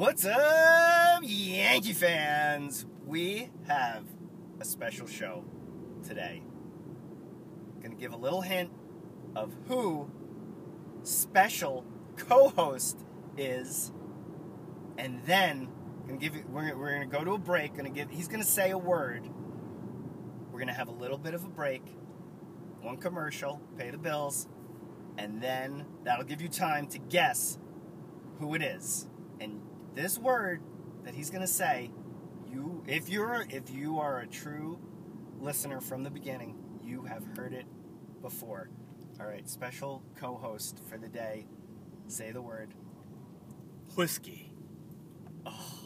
What's up, Yankee fans? We have a special show today. Gonna give a little hint of who special co-host is, and then gonna give you. We're, we're gonna go to a break. Gonna give. He's gonna say a word. We're gonna have a little bit of a break. One commercial, pay the bills, and then that'll give you time to guess who it is. This word that he's going to say, you if you're if you are a true listener from the beginning, you have heard it before. All right, special co-host for the day. Say the word. Whiskey. Oh,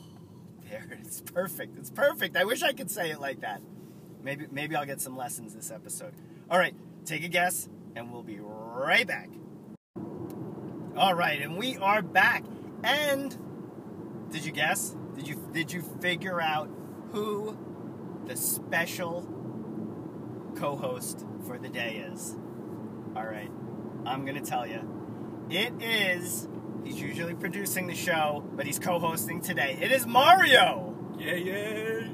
there, it's perfect. It's perfect. I wish I could say it like that. Maybe maybe I'll get some lessons this episode. All right, take a guess and we'll be right back. All right, and we are back. And did you guess? Did you did you figure out who the special co-host for the day is? All right, I'm gonna tell you. It is. He's usually producing the show, but he's co-hosting today. It is Mario. Yeah, yeah.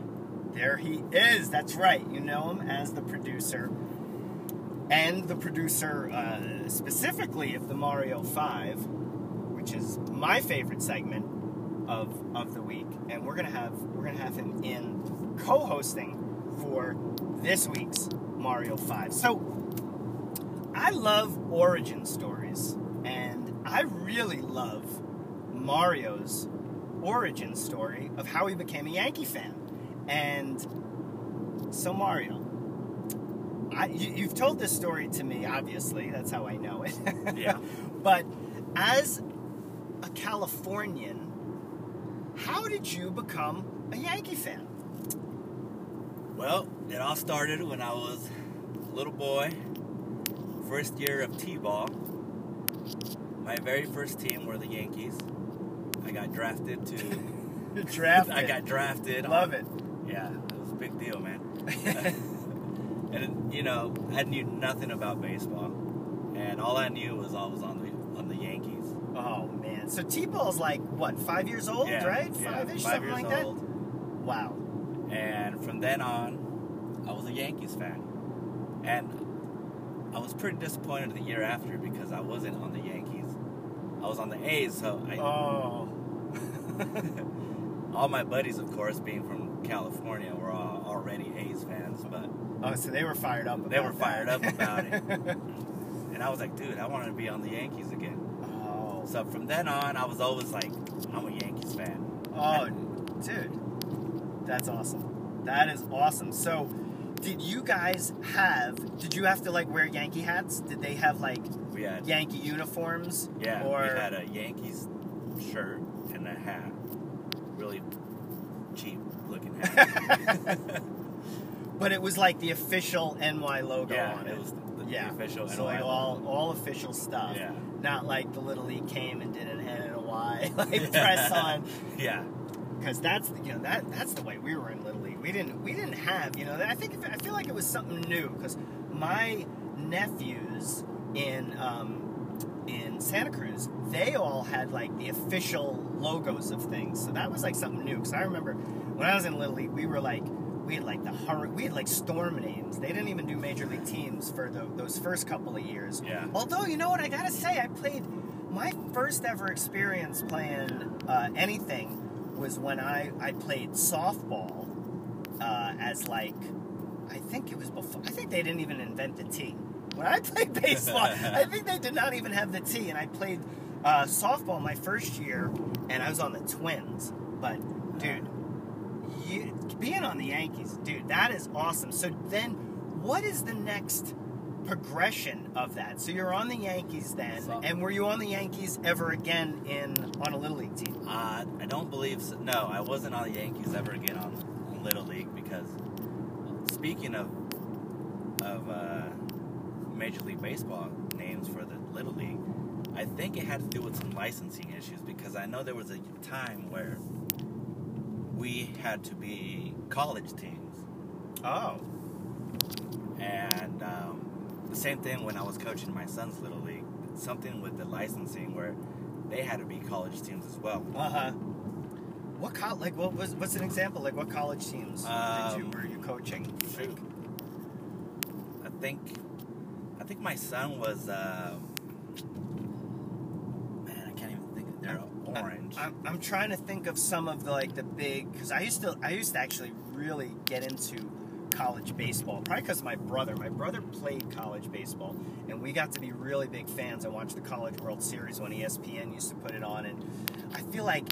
There he is. That's right. You know him as the producer. And the producer uh, specifically of the Mario 5, which is my favorite segment of, of the week. And we're gonna have we're gonna have him in co-hosting for this week's Mario 5. So I love origin stories, and I really love Mario's origin story of how he became a Yankee fan. And so, Mario, I, you, you've told this story to me, obviously, that's how I know it. Yeah. but as a Californian, how did you become a Yankee fan? Well, it all started when I was a little boy, first year of T-ball. My very first team were the Yankees. I got drafted to. Drafted. I got drafted. Love on- it. Yeah, it was a big deal, man. and you know, I knew nothing about baseball, and all I knew was I was on the on the Yankees. Oh man! So T-ball's like what? Five years old, Yeah, right? yeah, Five-ish, five something years like old. that. Wow. And from then on, I was a Yankees fan. And I was pretty disappointed the year after because I wasn't on the Yankees. I was on the A's, so I, Oh. all my buddies, of course, being from California, were all already A's fans, but Oh, so they were fired up. they were fired that. up about it. And I was like, dude, I want to be on the Yankees again. So from then on, I was always like, I'm a Yankees fan. Oh, dude, that's awesome. That is awesome. So, did you guys have? Did you have to like wear Yankee hats? Did they have like We had Yankee uniforms? Yeah, Or we had a Yankees shirt and a hat. Really cheap looking hat. but it was like the official NY logo yeah, on it. it was the, the yeah, official. So NY like all all official stuff. Yeah. Not like the little league came and did an N and a Y like press on. Yeah, because that's the, you know that that's the way we were in little league. We didn't we didn't have you know I think I feel like it was something new because my nephews in um, in Santa Cruz they all had like the official logos of things, so that was like something new. Because I remember when I was in little league, we were like we had like the hurry we had like storm names. They didn't even do major league teams for the, those first couple of years. Yeah. Although you know what I gotta say, I played my first ever experience playing uh, anything was when I, I played softball uh, as like I think it was before I think they didn't even invent the T. When I played baseball, I think they did not even have the T, and I played uh, softball my first year, and I was on the Twins. But dude, being on the Yankees, dude, that is awesome. So then, what is the next progression of that? So you're on the Yankees then, So- and were you on the Yankees ever again in on a little league team? uh, I don't believe so. No, I wasn't on the Yankees ever again on, on Little League because speaking of of uh, Major League Baseball names for the Little League, I think it had to do with some licensing issues because I know there was a time where we had to be college teams. Oh, And um, the same thing when I was coaching my son's little league. Something with the licensing where they had to be college teams as well. uh huh. What col- like what was what's an example? Like what college teams did you Um, were you coaching? Shoot. I think I think my son was uh, man, I can't even think they're orange. I'm, I'm trying to think of some of the like the big because I used to I used to actually really get into college baseball probably because my brother my brother played college baseball and we got to be really big fans. I watched the College World Series when ESPN used to put it on and I feel like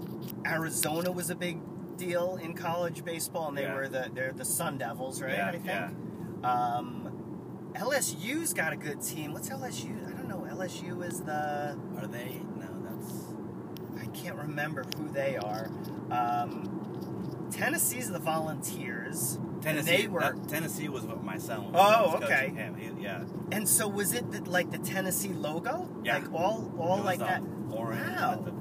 Arizona was a big deal in college baseball and they Yeah. were the they're the Sun Devils right Yeah, I think. yeah. Um, LSU's got a good team. What's LSU? I don't know. LSU is the Are they? No, can't remember who they are. Um, Tennessee's the Volunteers. Tennessee. They were, that- Tennessee was what my son was. Oh, was okay. Him. He- yeah. and so was it the, like the Tennessee logo? Yeah. Like all, all like that. Orange Wow. with the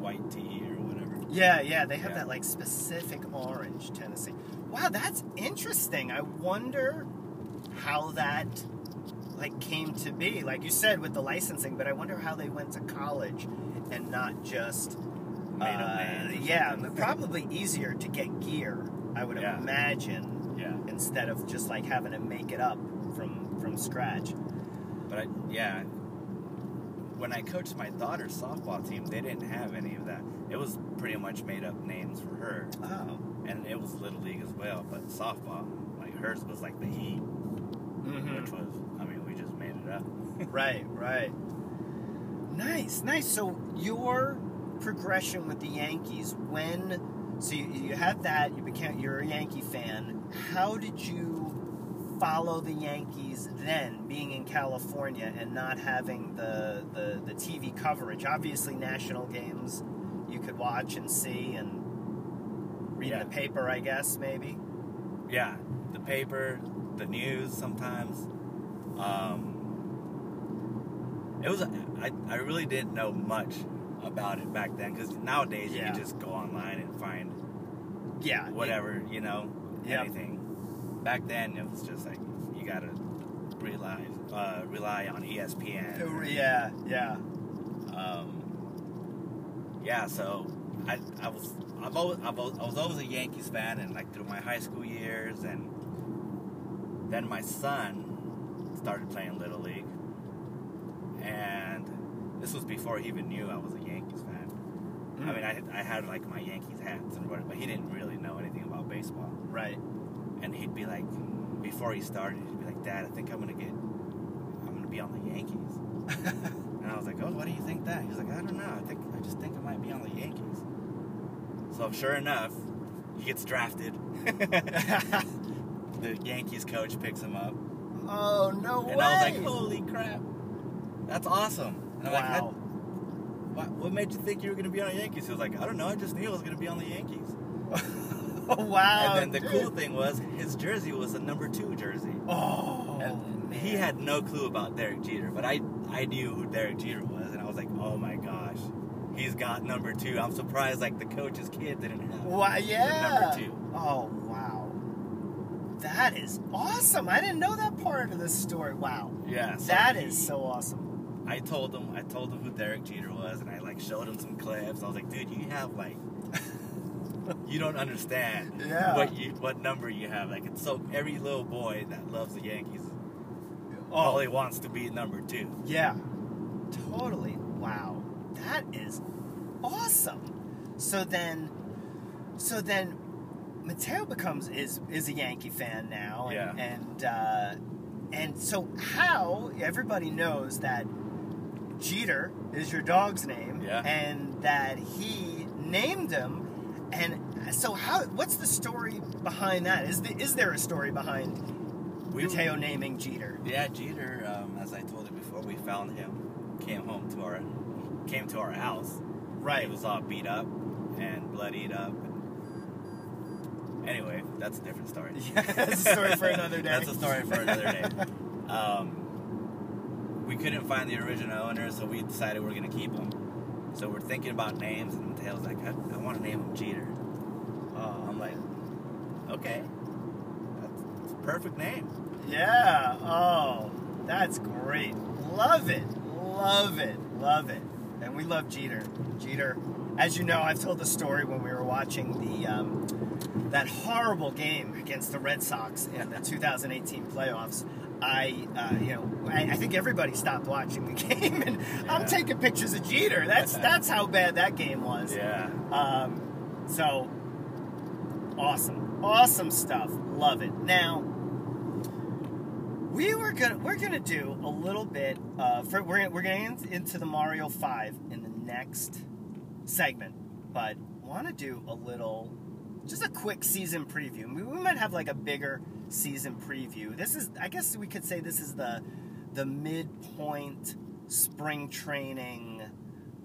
white tee or whatever. Yeah, yeah. They have Yeah. that like specific orange Tennessee. Wow, that's interesting. I wonder how that like came to be. Like you said with the licensing, but I wonder how they went to college and not just Made uh, yeah, probably easier to get gear. I would Yeah. imagine. Yeah. instead of just like having to make it up from from scratch. But I, yeah, when I coached my daughter's softball team, they didn't have any of that. It was pretty much made up names for her, Oh. and it was little league as well. But softball, like hers was like the E, which was, I mean, we just made it up. right, right. Nice, nice. So your progression with the Yankees, when so you, you had that, you became you're a Yankee fan. How did you follow the Yankees then, being in California and not having the the, the TV coverage? Obviously, national games you could watch and see and read Yeah. the paper, I guess maybe. yeah, the paper, the news sometimes. Um, it was, I, I really didn't know much about it back then because nowadays you can just go online and find Yeah, whatever, you know, Yep. anything. Back then, it was just like you gotta rely uh, rely on ESPN. Yeah, yeah. Um, yeah, so I I was I've always, I've always, I was always a Yankees fan, and like through my high school years, and then my son started playing little league, and this was before he even knew I was a Yankees fan. I mean, I, I had like my Yankees hats and whatever, but he didn't really know anything about baseball. Right. And he'd be like, before he started, he'd be like, Dad, I think I'm gonna get, I'm gonna be on the Yankees. and I was like, Oh, why do you think that? He's like, I don't know. I think I just think I might be on the Yankees. So sure enough, he gets drafted. the Yankees coach picks him up, oh no and way! I was like, Holy crap, that's awesome. I'm like, wow. what, what made you think you were gonna be on the Yankees? He was like, I don't know. I just knew I was gonna be on the Yankees. oh wow! and then the dude. cool thing was his jersey was a number two jersey. Oh, And man. he had no clue about Derek Jeter, but I I knew who Derek Jeter was, and I was like, oh my gosh, he's got number two. I'm surprised like the coach's kid didn't have Why? Yeah. number two. Oh wow. That is awesome. I didn't know that part of the story. Wow. Yeah, so That he- is so awesome. I told him I told him who Derek Jeter was, and I like showed him some clips. I was like, dude, you have like. You don't understand Yeah. what you what number you have. Like it's so every little boy that loves the Yankees Oh, he wants to be number two. yeah. Totally. Wow. That is awesome. So then, so then, Mateo becomes is is a Yankee fan now. And, Yeah. And uh, and so how everybody knows that Jeter is your dog's name. Yeah. And that he named him. And so how? What's the story behind that? Is the, is there a story behind We- Mateo naming Jeter? Yeah, Jeter. Um, as I told you before, we found him. Came home to our, came to our house. Right. He was all beat up and bloodied up. Anyway, that's a different story. Yeah, that's a story for another day. that's a story for another day. Um, we couldn't find the original owner, so we decided we're gonna keep him. So we're thinking about names, and Mateo's like, I, I want to name him Jeter. Oh, I'm like, okay, that's, that's a perfect name. yeah. Oh, that's great. Love it. Love it. Love it. And we love Jeter. Jeter. as you know, I've told the story when we were watching the um, that horrible game against the Red Sox in the 2018 playoffs. I, uh, you know, I, I think everybody stopped watching the game, and I'm taking pictures of Jeter. That's that's how bad that game was. Yeah. Um, so awesome, awesome stuff. Love it. Now we were gonna we're gonna do a little bit. Uh, for, we're we're getting into the Mario Five in the next segment, but want to do a little, just a quick season preview. We, we might have like a bigger season preview. This is, I guess, we could say this is the the midpoint spring training.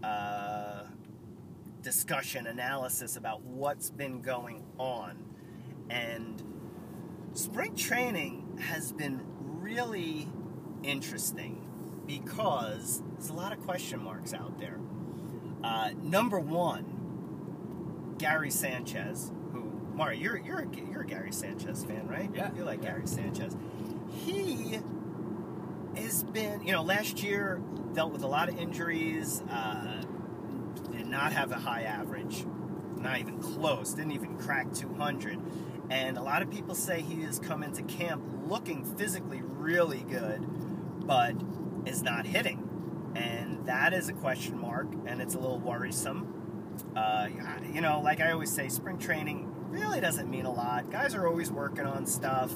Uh, discussion analysis about what's been going on and spring training has been really interesting because there's a lot of question marks out there uh, number one gary sanchez mario you're, you're, a, you're a gary sanchez fan right Yeah, you like yeah. gary sanchez he has been you know last year dealt with a lot of injuries uh, did not have a high average, not even close, didn't even crack 200. And a lot of people say he has come into camp looking physically really good, but is not hitting. And that is a question mark, and it's a little worrisome. Uh, you know, like I always say, spring training really doesn't mean a lot. Guys are always working on stuff,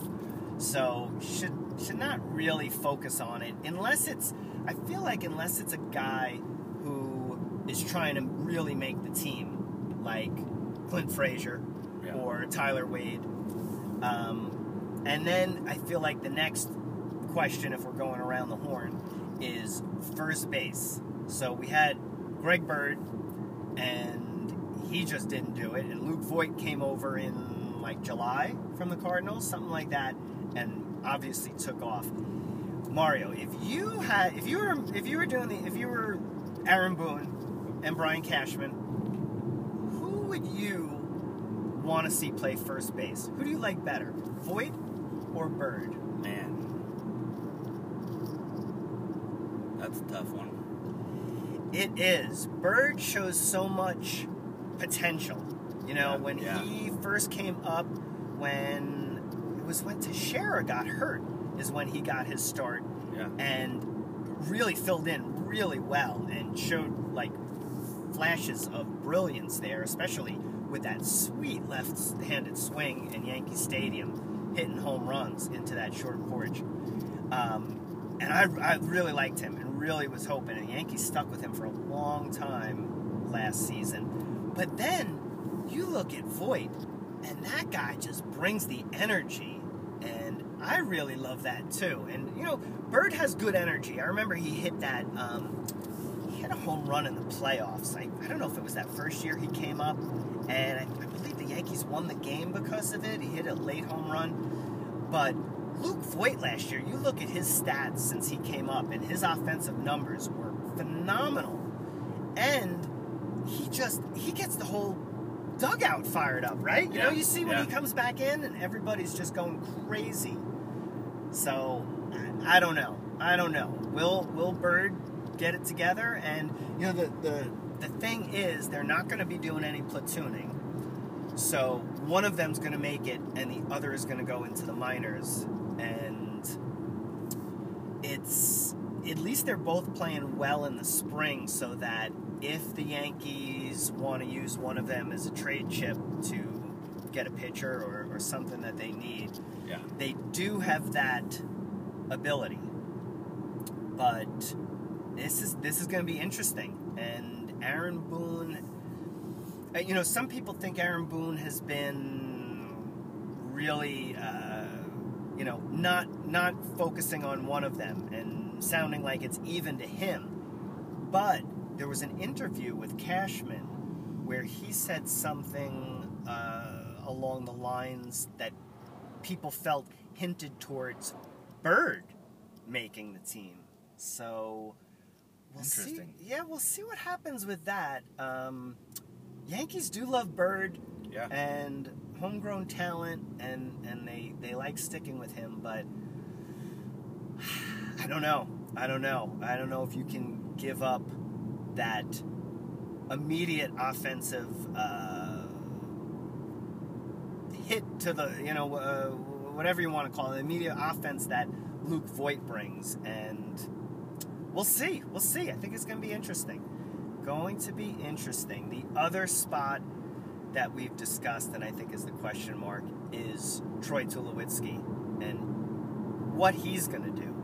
so should should not really focus on it unless it's. I feel like unless it's a guy who is trying to really make the team, like Clint Frazier Yeah. or Tyler Wade. Um, and then I feel like the next question, if we're going around the horn, is first base. So we had Greg Bird, and he just didn't do it. And Luke Voit came over in like July from the Cardinals, something like that, and obviously took off. Mario, if you had, if you were, if you were doing the, if you were Aaron Boone and Brian Cashman, who would you want to see play first base? Who do you like better, Voit or Bird? Man. That's a tough one. It is. Bird shows so much potential. You know, Yeah, when yeah. he first came up, when it was when Teixeira got hurt, is when he got his start Yeah. and really filled in really well and showed like flashes of brilliance there, especially with that sweet left-handed swing in Yankee Stadium, hitting home runs into that short porch. Um, and I, I really liked him and really was hoping. And Yankees stuck with him for a long time last season. But then you look at Voit, and that guy just brings the energy. And I really love that too. And you know, Bird has good energy. I remember he hit that. Um, he hit a home run in the playoffs. I, I don't know if it was that first year he came up, and I, I believe the Yankees won the game because of it. He hit a late home run, but Luke Voit last year, you look at his stats since he came up, and his offensive numbers were phenomenal. And he just he gets the whole dugout fired up, right? You know, you see when he comes back in, and everybody's just going crazy. So I, I don't know. I don't know. Will Will Bird get it together? And you know the the the thing is, they're not going to be doing any platooning. So one of them's going to make it, and the other is going to go into the minors. And it's at least they're both playing well in the spring, so that if the Yankees want to use one of them as a trade chip to get a pitcher or, or something that they need, Yeah. they do have that ability. But this is this is going to be interesting. And Aaron Boone, uh, you know, some people think Aaron Boone has been really, uh, you know, not not focusing on one of them and sounding like it's even to him. But there was an interview with Cashman where he said something uh, along the lines that people felt hinted towards Bird making the team. So we'll see. Yeah, we'll see what happens with that. Um, Yankees do love Bird Yeah. and homegrown talent, and and they they like sticking with him, but I don't know. I don't know. I don't know if you can give up that immediate offensive uh, hit to the you know uh, whatever you want to call it, immediate offense that Luke Voit brings, and we'll see. We'll see. I think it's going to be interesting. Going to be interesting. The other spot that we've discussed, and I think is the question mark, is Troy Tulowitzki and what he's going to do.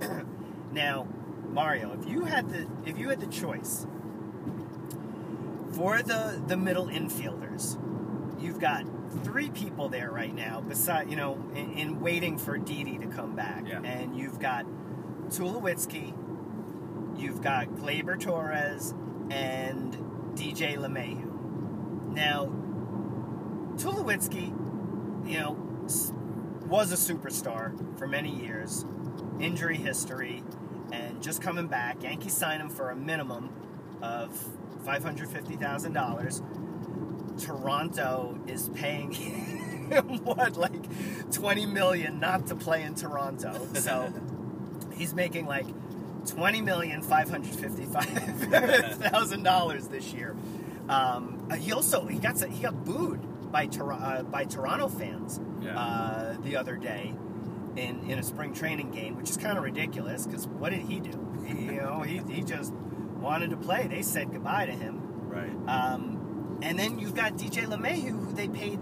now, Mario, if you had the if you had the choice for the the middle infielders, you've got three people there right now. Beside, you know, in, in waiting for Didi to come back, Yeah. and you've got Tulowitzki, you've got Gleyber Torres, and DJ LeMahieu. Now, Tulowitzki, you know, was a superstar for many years, injury history, and just coming back. Yankees signed him for a minimum of five hundred fifty thousand dollars. Toronto is paying him what, like twenty million, not to play in Toronto. So he's making like twenty million five hundred fifty-five thousand dollars this year. Um, uh, he also he got he got booed by Tor- uh, by Toronto fans Yeah. uh, the other day in in a spring training game, which is kind of ridiculous because what did he do? You know, he, he just wanted to play. They said goodbye to him. Right. Um, and then you've got DJ LeMahieu, who they paid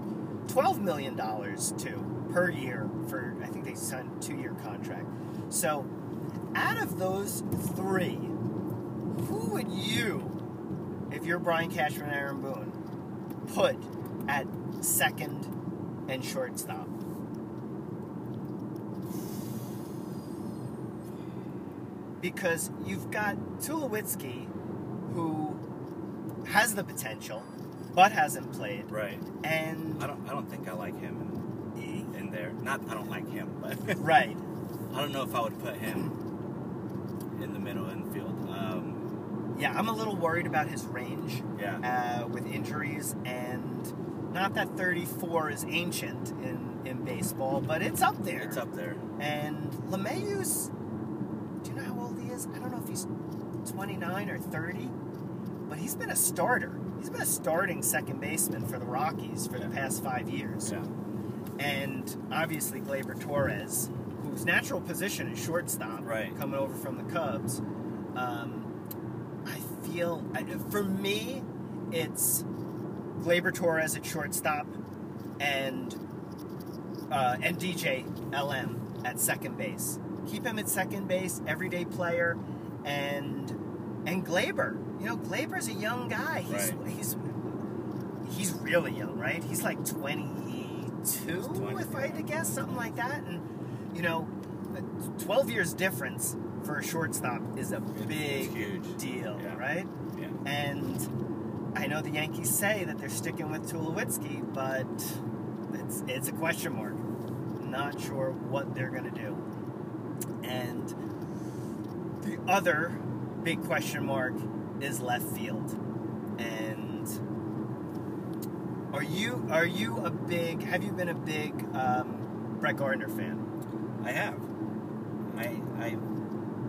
twelve million dollars to per year for I think they signed a two-year contract. So, out of those three, who would you, if you're Brian Cashman and Aaron Boone, put at second and shortstop? Because you've got Tulowitzki, who has the potential, but hasn't played, Right. and I don't. I don't think I like him in, in there. Not. I don't like him, but right, I don't know if I would put him in the middle infield. Um, yeah, I'm a little worried about his range yeah. uh, with injuries, and not that 34 is ancient in in baseball, but it's up there. It's up there. And LeMahieu's, do you know how old he is? I don't know if he's 29 or 30, but he's been a starter. He's been a starting second baseman for the Rockies for the past five years. Yeah. And obviously Gleyber Torres, whose natural position is shortstop, Right. coming over from the Cubs. Um, I feel, for me, it's Gleyber Torres at shortstop and uh, and DJ LM at second base. Keep him at second base, everyday player, and and Gleyber. You know, Gleyber's a young guy. He's Right. he's he's really young, right? He's like 22, 20, if I had to guess, something like that. And you know, 12 years difference for a shortstop is a big huge. deal, Yeah. right? Yeah. And I know the Yankees say that they're sticking with Tulowitzki, but it's it's a question mark. Not sure what they're going to do. And other big question mark is left field. And are you are you a big have you been a big um, Brett Gardner fan? I have. I I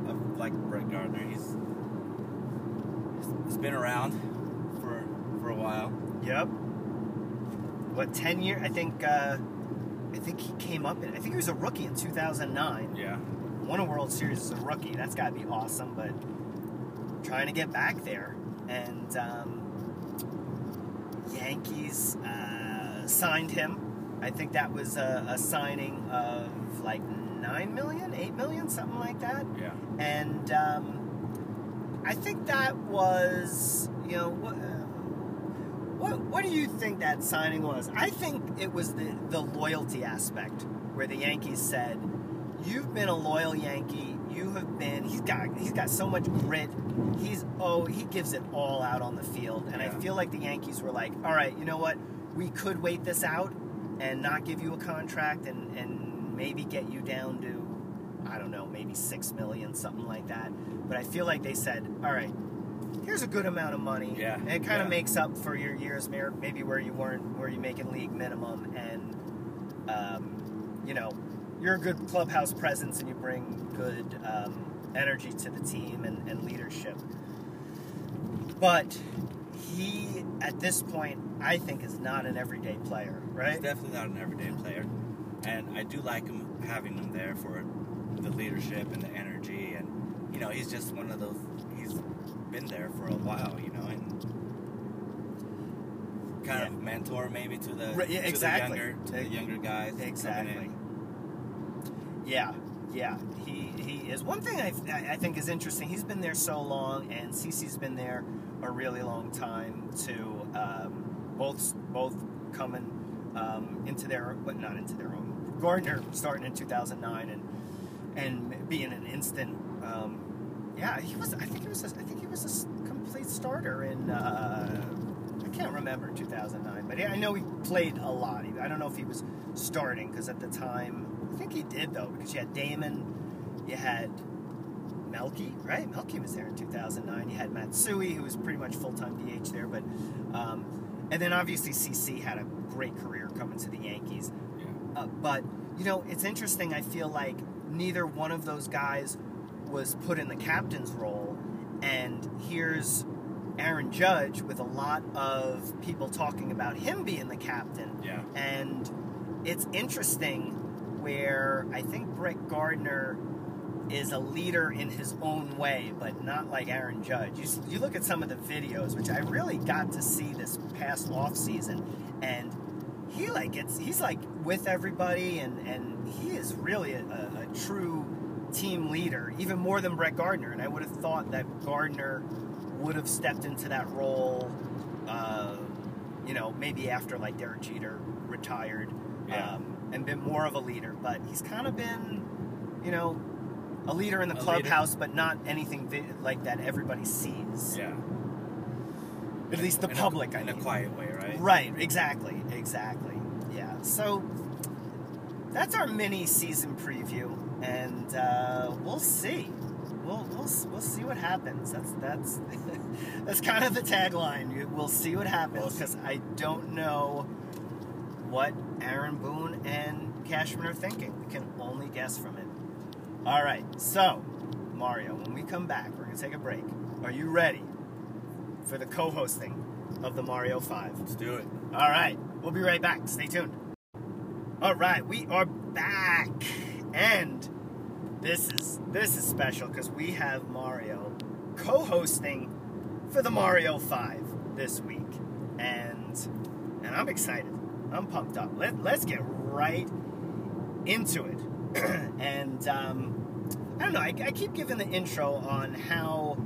I've Brett Gardner. He's he's been around for for a while. Yep. What ten year? I think. Uh, I think he came up in. I think he was a rookie in 2009. Yeah. Won a World Series as a rookie. That's got to be awesome. But trying to get back there, and um, Yankees uh, signed him. I think that was a, a signing of like nine million, eight million, something like that. Yeah. And um, I think that was, you know, what, what, what do you think that signing was? I think it was the, the loyalty aspect where the Yankees said, "You've been a loyal Yankee. You have been." He's got he's got so much grit. He's oh he gives it all out on the field, and I feel like the Yankees were like, "All right, you know what? We could wait this out and not give you a contract and and maybe get you down to." I don't know, maybe six million, something like that. But I feel like they said, all right, here's a good amount of money. Yeah, And it kind of yeah. makes up for your years, maybe where you weren't, where you're making league minimum, and um, you know, you're a good clubhouse presence, and you bring good um, energy to the team and, and leadership. But he at this point I think is not an everyday player, He's right? definitely not an everyday player, and I do like him having him there for the leadership and the energy, and you know he's just one of those. He's been there for a while, you know, and kind Yeah. of mentor maybe to the Right, yeah, to exactly. the younger to the younger guys. Exactly. Yeah, yeah, he he is. One thing I, I think is interesting. He's been there so long, and CC's been there a really long time too. Um, both both coming um, into their, but not into their own. Gardner starting in 2009 and and being an instant. Um, yeah, he was. I think he was. A, I think he was a complete starter in. Uh, I can't remember 2009, but yeah, I know he played a lot. I don't know if he was starting because at the time, I think he did though, because you had Damon, you had Melky, right? Melky was there in 2009. You had Matsui, who was pretty much full time DH there, but um, and then obviously CC had a great career coming to the Yankees. Yeah. Uh, but you know, it's interesting. I feel like neither one of those guys was put in the captain's role, and here's Aaron Judge with a lot of people talking about him being the captain. Yeah. And it's interesting where I think Brett Gardner is a leader in his own way, but not like Aaron Judge. You, you look at some of the videos, which I really got to see this past off season, and he like gets he's like with everybody, and and he is really a, a, a true team leader, even more than Brett Gardner. And I would have thought that Gardner would have stepped into that role, uh, you know, maybe after like Derek Jeter retired, Yeah. um, and been more of a leader. But he's kind of been, you know, a leader in the A leader. clubhouse, but not anything vi- like that everybody sees. Yeah. At least the In a- public, I in a quiet way, right? Right, exactly, exactly. Yeah. So that's our mini season preview, and uh, we'll see. We'll, we'll we'll see what happens. That's that's that's kind of the tagline. We'll see what happens because I don't know what Aaron Boone and Cashman are thinking. We can only guess from it. All right. So Mario, when we come back, we're gonna take a break. Are you ready for the co-hosting of the Mario Five? Let's do it. All right, we'll be right back. Stay tuned. All right, we are back, and this is this is special because we have Mario co-hosting for the Mario Five this week, and and I'm excited. I'm pumped up. Let Let's get right into it, and um, I don't know. I, I keep giving the intro on how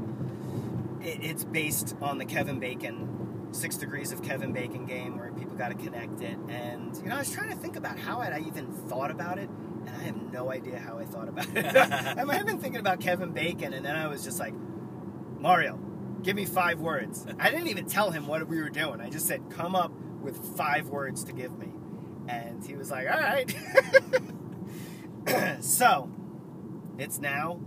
it, it's based on the Kevin Bacon Six Degrees of Kevin Bacon game where people got to connect it. And, you know, I was trying to think about how I even thought about it, and I have no idea how I thought about it. I might have been thinking about Kevin Bacon, and then I was just like, Mario, give me five words. I didn't even tell him what we were doing. I just said, come up with five words to give me. And he was like, all right. so, it's now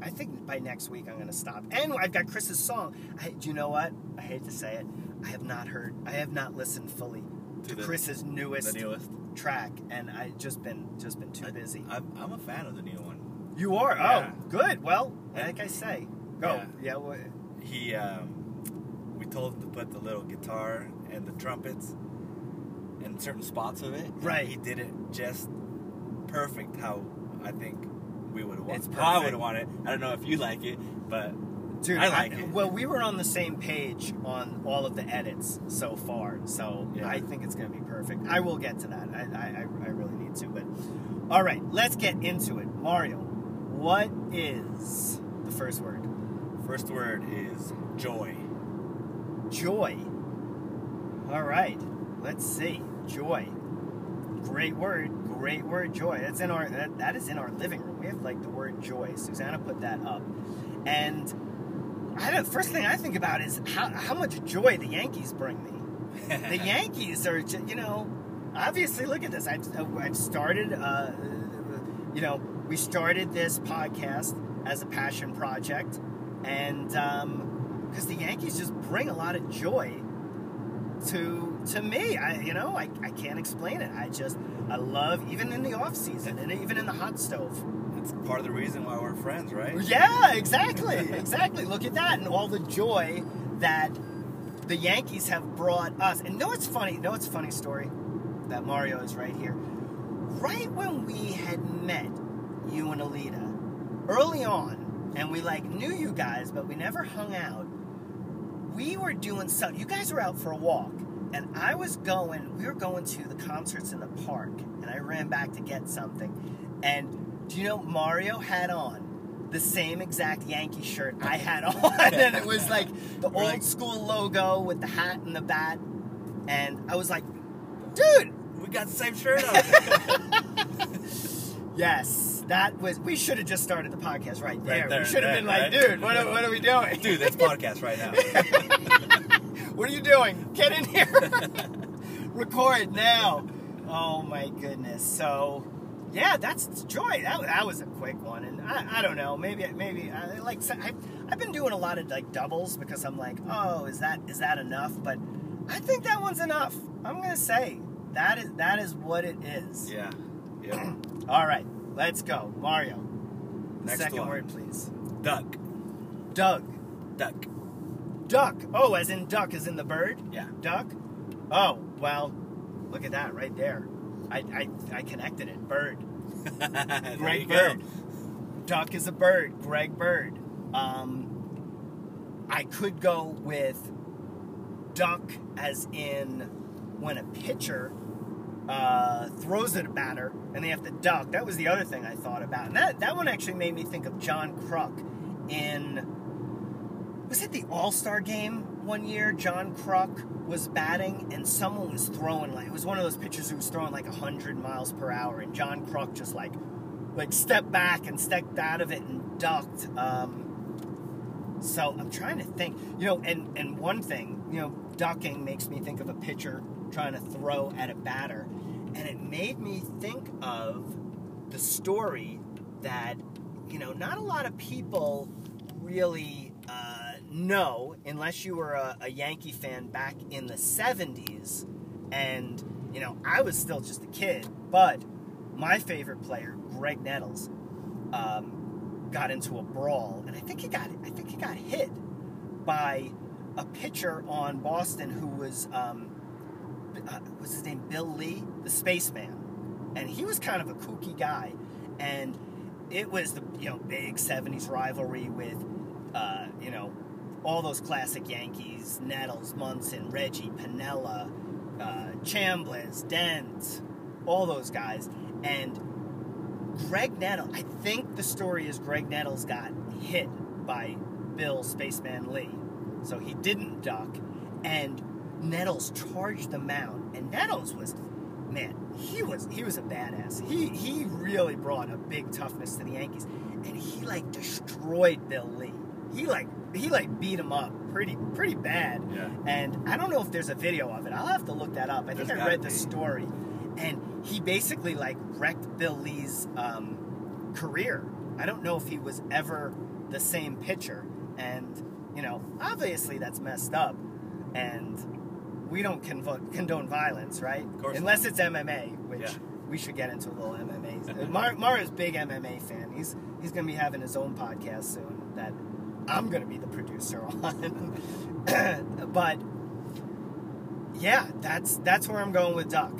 I think by next week I'm gonna stop. And I've got Chris's song. I, do you know what? I hate to say it. I have not heard. I have not listened fully to, To the- Chris's newest newest. track, and I just been just been too busy. I'm, I'm a fan of the new one. you are. Yeah. Oh, good. Well, like I say, go. Yeah. Yeah. wha- He, um, told him to put the little guitar and the trumpets in certain spots of it. Right. He did it just perfect. How I think we would want. It's How I perfect. would want it. I don't know if you like it, but Dude, I like it. Well, we were on the same page on all of the edits so far, so Yeah. I think it's going to be perfect. I will get to that. I, I, I I really need to. But all right, let's get into it. Mario, what is the first word? first word is joy. Joy. All right, let's see. Joy. Great word. Great word. Joy. That's in our. That, that is in our living room. We have like the word joy. Susanna put that up, and I don't. First thing I think about is how how much joy the Yankees bring me. The Yankees are, you know, obviously. Look at this. I've, I've started. Uh, you know, we started this podcast as a passion project, and because the Yankees just bring a lot of joy to to me. I you know I, I can't explain it. I just I love even in the off season and even in the hot stove. It's part of the reason why we're friends, right? Yeah, exactly, exactly. Look at that and all the joy that the Yankees have brought us. And know it's funny? Know it's a funny story? That Mario is right here. Right when we had met you and Alita, early on, and we like knew you guys, but we never hung out. We were doing something. You guys were out for a walk, and I was going. We were going to the concerts in the park, and I ran back to get something. And do you know Mario had on the same exact Yankee shirt I had on, and it was like the old school logo with the hat and the bat. And I was like, dude, We got the same shirt on. Yes, that was. We should have just started the podcast right there. there, we should have been like, right. dude, what are, what are we doing? Dude, that's podcast right now. what are you doing? Get in here. Record now. Oh my goodness. So, yeah, that's joy. That, that was a quick one, and I, I don't know. Maybe maybe I like I, I've been doing a lot of like doubles because I'm like, oh, is that is that enough? But I think that one's enough. I'm gonna say that is that is what it is. yeah. Yeah. All right, let's go, Mario. Next Second one. word, please. Duck. Doug. Duck. Duck. Oh, as in duck, as in the bird? Yeah. Duck? Oh, well, look at that right there. I, I, I connected it. Bird. Greg you go. Bird. Duck is a bird. Greg Bird. Um, I could go with duck as in when a pitcher uh, throws at a batter and they have to duck. That was the other thing I thought about. And that, that one actually made me think of John Kruk in. Was it the All Star game one year? John Kruk was batting and someone was throwing like it was one of those pitchers who was throwing like hundred miles per hour, and John Kruk just like like stepped back and stepped out of it and ducked. Um, so I'm trying to think, you know, and and one thing, you know, ducking makes me think of a pitcher trying to throw at a batter, and it made me think of the story that you know not a lot of people really uh, know unless you were a, a Yankee fan back in the 70s and you know I was still just a kid but my favorite player Graig Nettles um, got into a brawl. And I think he got I think he got hit by a pitcher on Boston who was um, uh, what's his name? Bill Lee the spaceman. And he was kind of a kooky guy. And it was the you know big 70s rivalry with uh, you know all those classic Yankees Nettles Munson Reggie Piniella uh, Chambliss Dent all those guys. And Graig Nettles I think the story is Graig Nettles got hit by Bill Spaceman Lee. So he didn't duck. And Nettles charged the mound and Nettles was man, he was he was a badass. He he really brought a big toughness to the Yankees, and he like destroyed Bill Lee. He like he like beat him up pretty pretty bad. Yeah. And I don't know if there's a video of it. I'll have to look that up. I think There's I read the be. story, and he basically like wrecked Bill Lee's um, career. I don't know if he was ever the same pitcher, and you know obviously that's messed up, and we don't convo- condone violence, right? Of course Unless it's MMA, which Yeah. we should get into a little MMA. Uh, Mar- Mario's a big MMA fan. He's he's gonna be having his own podcast soon that I'm gonna be the producer on. but yeah, that's that's where I'm going with Duck.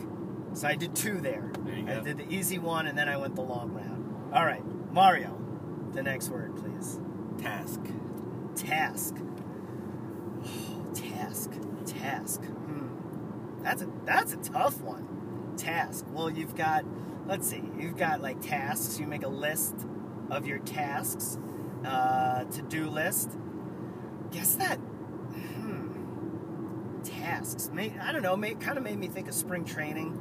So I did two there. There you I did the easy one and then I went the long round. All right, Mario, the next word, please. Task. Task. task. Task. That's a that's a tough one. Task. Well, you've got let's see. You've got like tasks. You make a list of your tasks. Uh, to-do list. Guess that. Hmm. Tasks. May, I don't know. May, kind of made me think of spring training,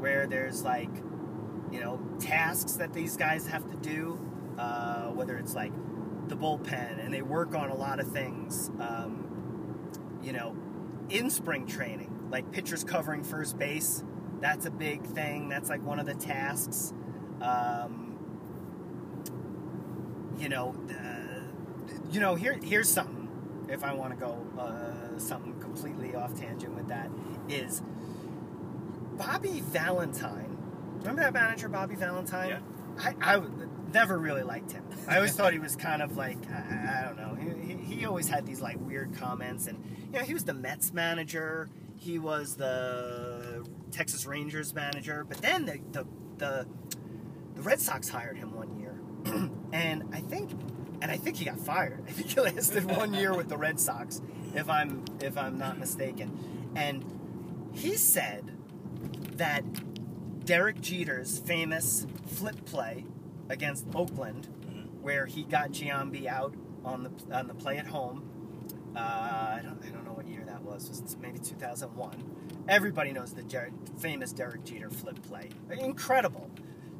where there's like, you know, tasks that these guys have to do. Uh, whether it's like the bullpen and they work on a lot of things. Um, you know, in spring training, like pitchers covering first base, that's a big thing. That's like one of the tasks. Um, you know, uh, you know, here here's something. If I want to go uh, something completely off tangent with that, is Bobby Valentine. Remember that manager, Bobby Valentine? Yeah. I, I never really liked him. I always thought he was kind of like I, I don't know. He, he, he always had these like weird comments, and you know he was the Mets manager. He was the Texas Rangers manager, but then the the the, the Red Sox hired him one year, and I think and I think he got fired. I think he lasted one year with the Red Sox, if I'm if I'm not mistaken. And he said that Derek Jeter's famous flip play against Oakland, where he got Giambi out on the on the play at home. Uh, I don't I don't was. Was maybe 2001. Everybody knows the Jer- famous Derek Jeter flip play. Incredible.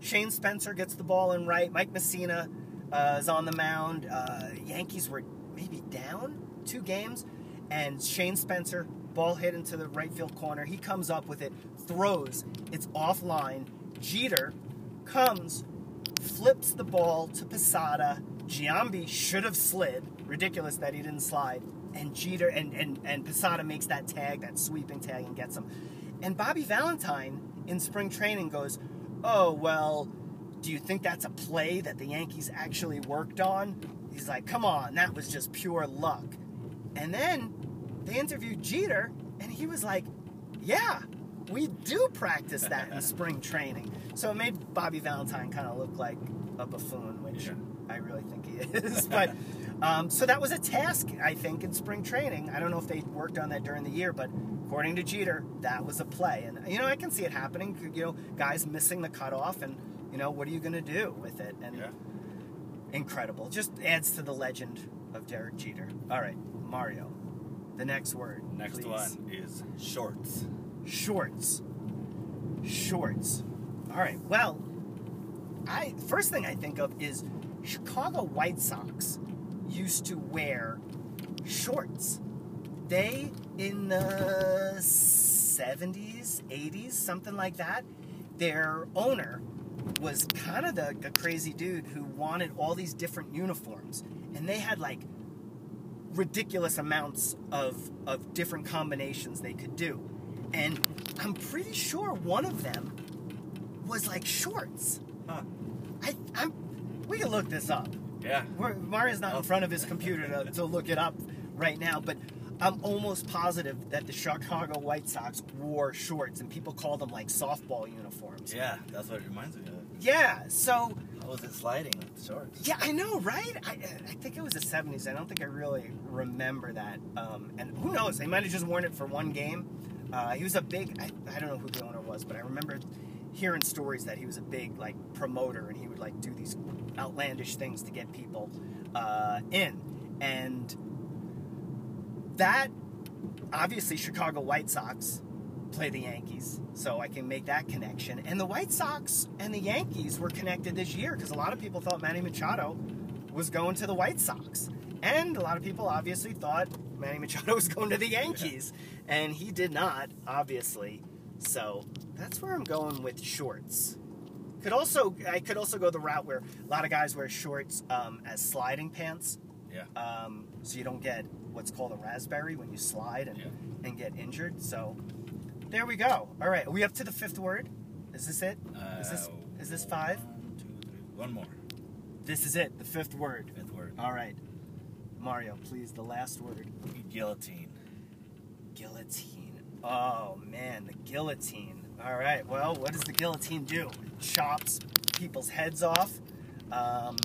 Shane Spencer gets the ball in right. Mike Mussina uh, is on the mound. Uh, Yankees were maybe down two games, and Shane Spencer ball hit into the right field corner. He comes up with it, throws. It's offline. Jeter comes, flips the ball to Posada. Giambi should have slid. Ridiculous that he didn't slide. And Jeter and, and, and Posada makes that tag, that sweeping tag, and gets him. And Bobby Valentine in spring training goes, Oh, well, do you think that's a play that the Yankees actually worked on? He's like, Come on, that was just pure luck. And then they interviewed Jeter, and he was like, Yeah, we do practice that in spring training. So it made Bobby Valentine kind of look like a buffoon, which Yeah. I really think he is. but um, so that was a task, I think, in spring training. I don't know if they worked on that during the year, but according to Jeter, that was a play. And you know, I can see it happening. You know, guys missing the cutoff, and you know, what are you going to do with it? And Yeah. incredible. Just adds to the legend of Derek Jeter. All right, Mario. The next word. Next please. one is shorts. Shorts. Shorts. All right. Well, I first thing I think of is Chicago White Sox used to wear shorts. They in the 70s, 80s, something like that. Their owner was kind of the, the crazy dude who wanted all these different uniforms, and they had like ridiculous amounts of of different combinations they could do. And I'm pretty sure one of them was like shorts. Huh. I I'm we can look this up. Yeah. We're, Mario's not in front of his computer to, to look it up right now, but I'm almost positive that the Chicago White Sox wore shorts and people call them like softball uniforms. Yeah, that's what it reminds me of. Yeah, so How was it sliding with shorts? yeah, I know, right? I, I think it was the 70s. I don't think I really remember that. Um, and who knows? They might have just worn it for one game. Uh, he was a big, I, I don't know who the owner was, but I remember hearing stories that he was a big, like, promoter and he would, like, do these outlandish things to get people uh, in. And that, obviously, Chicago White Sox play the Yankees, so I can make that connection. And the White Sox and the Yankees were connected this year because a lot of people thought Manny Machado was going to the White Sox, and a lot of people obviously thought Manny Machado was going to the Yankees, and he did not, obviously. So that's where I'm going with shorts. Could also I could also go the route where a lot of guys wear shorts um, as sliding pants, Yeah. um, so you don't get what's called a raspberry when you slide and, Yeah. and get injured. So there we go. All right, are we up to the fifth word? Is this it? Is this Uh, is this five? One, two, three. One more. This is it. The fifth word. Fifth word. All right, Mario, please the last word. Guillotine. Guillotine. Oh man, the guillotine. All right. Well, what does the guillotine do? It chops people's heads off. Um,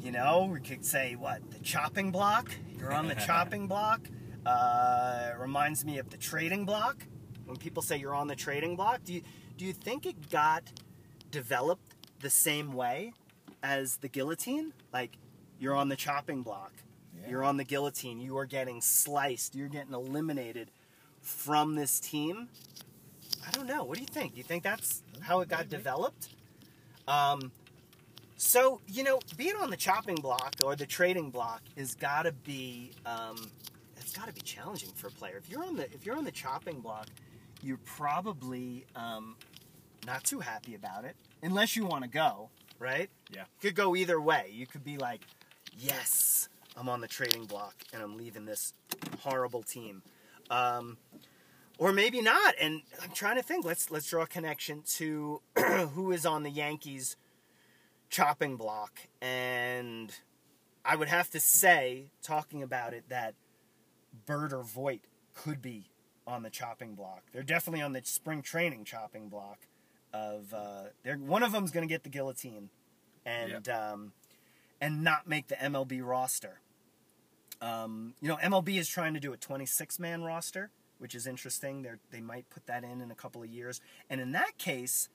you know, we could say what the chopping block. You're on the chopping block. Uh, it reminds me of the trading block. When people say you're on the trading block, do you do you think it got developed the same way as the guillotine? Like you're on the chopping block. Yeah. You're on the guillotine. You are getting sliced. You're getting eliminated from this team. I don't know. What do you think? Do you think that's how it got Maybe. developed? Um, so you know, being on the chopping block or the trading block is got to be um, it's got to be challenging for a player. If you're on the if you're on the chopping block, you're probably um, not too happy about it, unless you want to go. Right? Yeah. could go either way. You could be like, yes, I'm on the trading block and I'm leaving this horrible team. Um, or maybe not. And I'm trying to think. Let's let's draw a connection to who is on the Yankees chopping block, and I would have to say, talking about it, that Bird or Voit could be on the chopping block. They're definitely on the spring training chopping block. Of uh, they're one of them's going to get the guillotine, and um, and not make the MLB roster. Um, you know, MLB is trying to do a 26 man roster, which is interesting. They they might put that in in a couple of years, and in that case,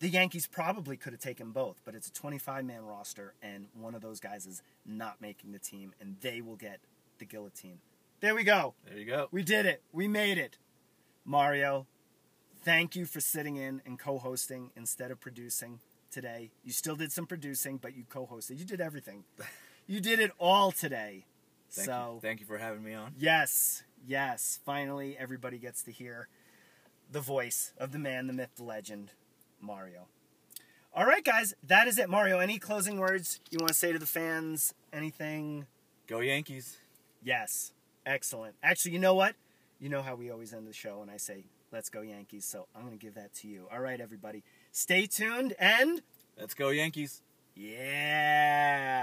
the Yankees probably could have taken both. But it's a 25 man roster, and one of those guys is not making the team, and they will get the guillotine. There we go. There you go. We did it. We made it. Mario, thank you for sitting in and co-hosting instead of producing today. You still did some producing, but you co-hosted. You did everything. You did it all today. Thank so you. Thank you for having me on. yes, yes. Finally, everybody gets to hear the voice of the man, the myth, the legend, Mario. All right, guys, that is it. Mario, any closing words you want to say to the fans? Anything? Go Yankees. Yes. Excellent. Actually, you know what? You know how we always end the show and I say, let's go Yankees. So I'm going to give that to you. All right, everybody. Stay tuned and Let's go Yankees. yeah.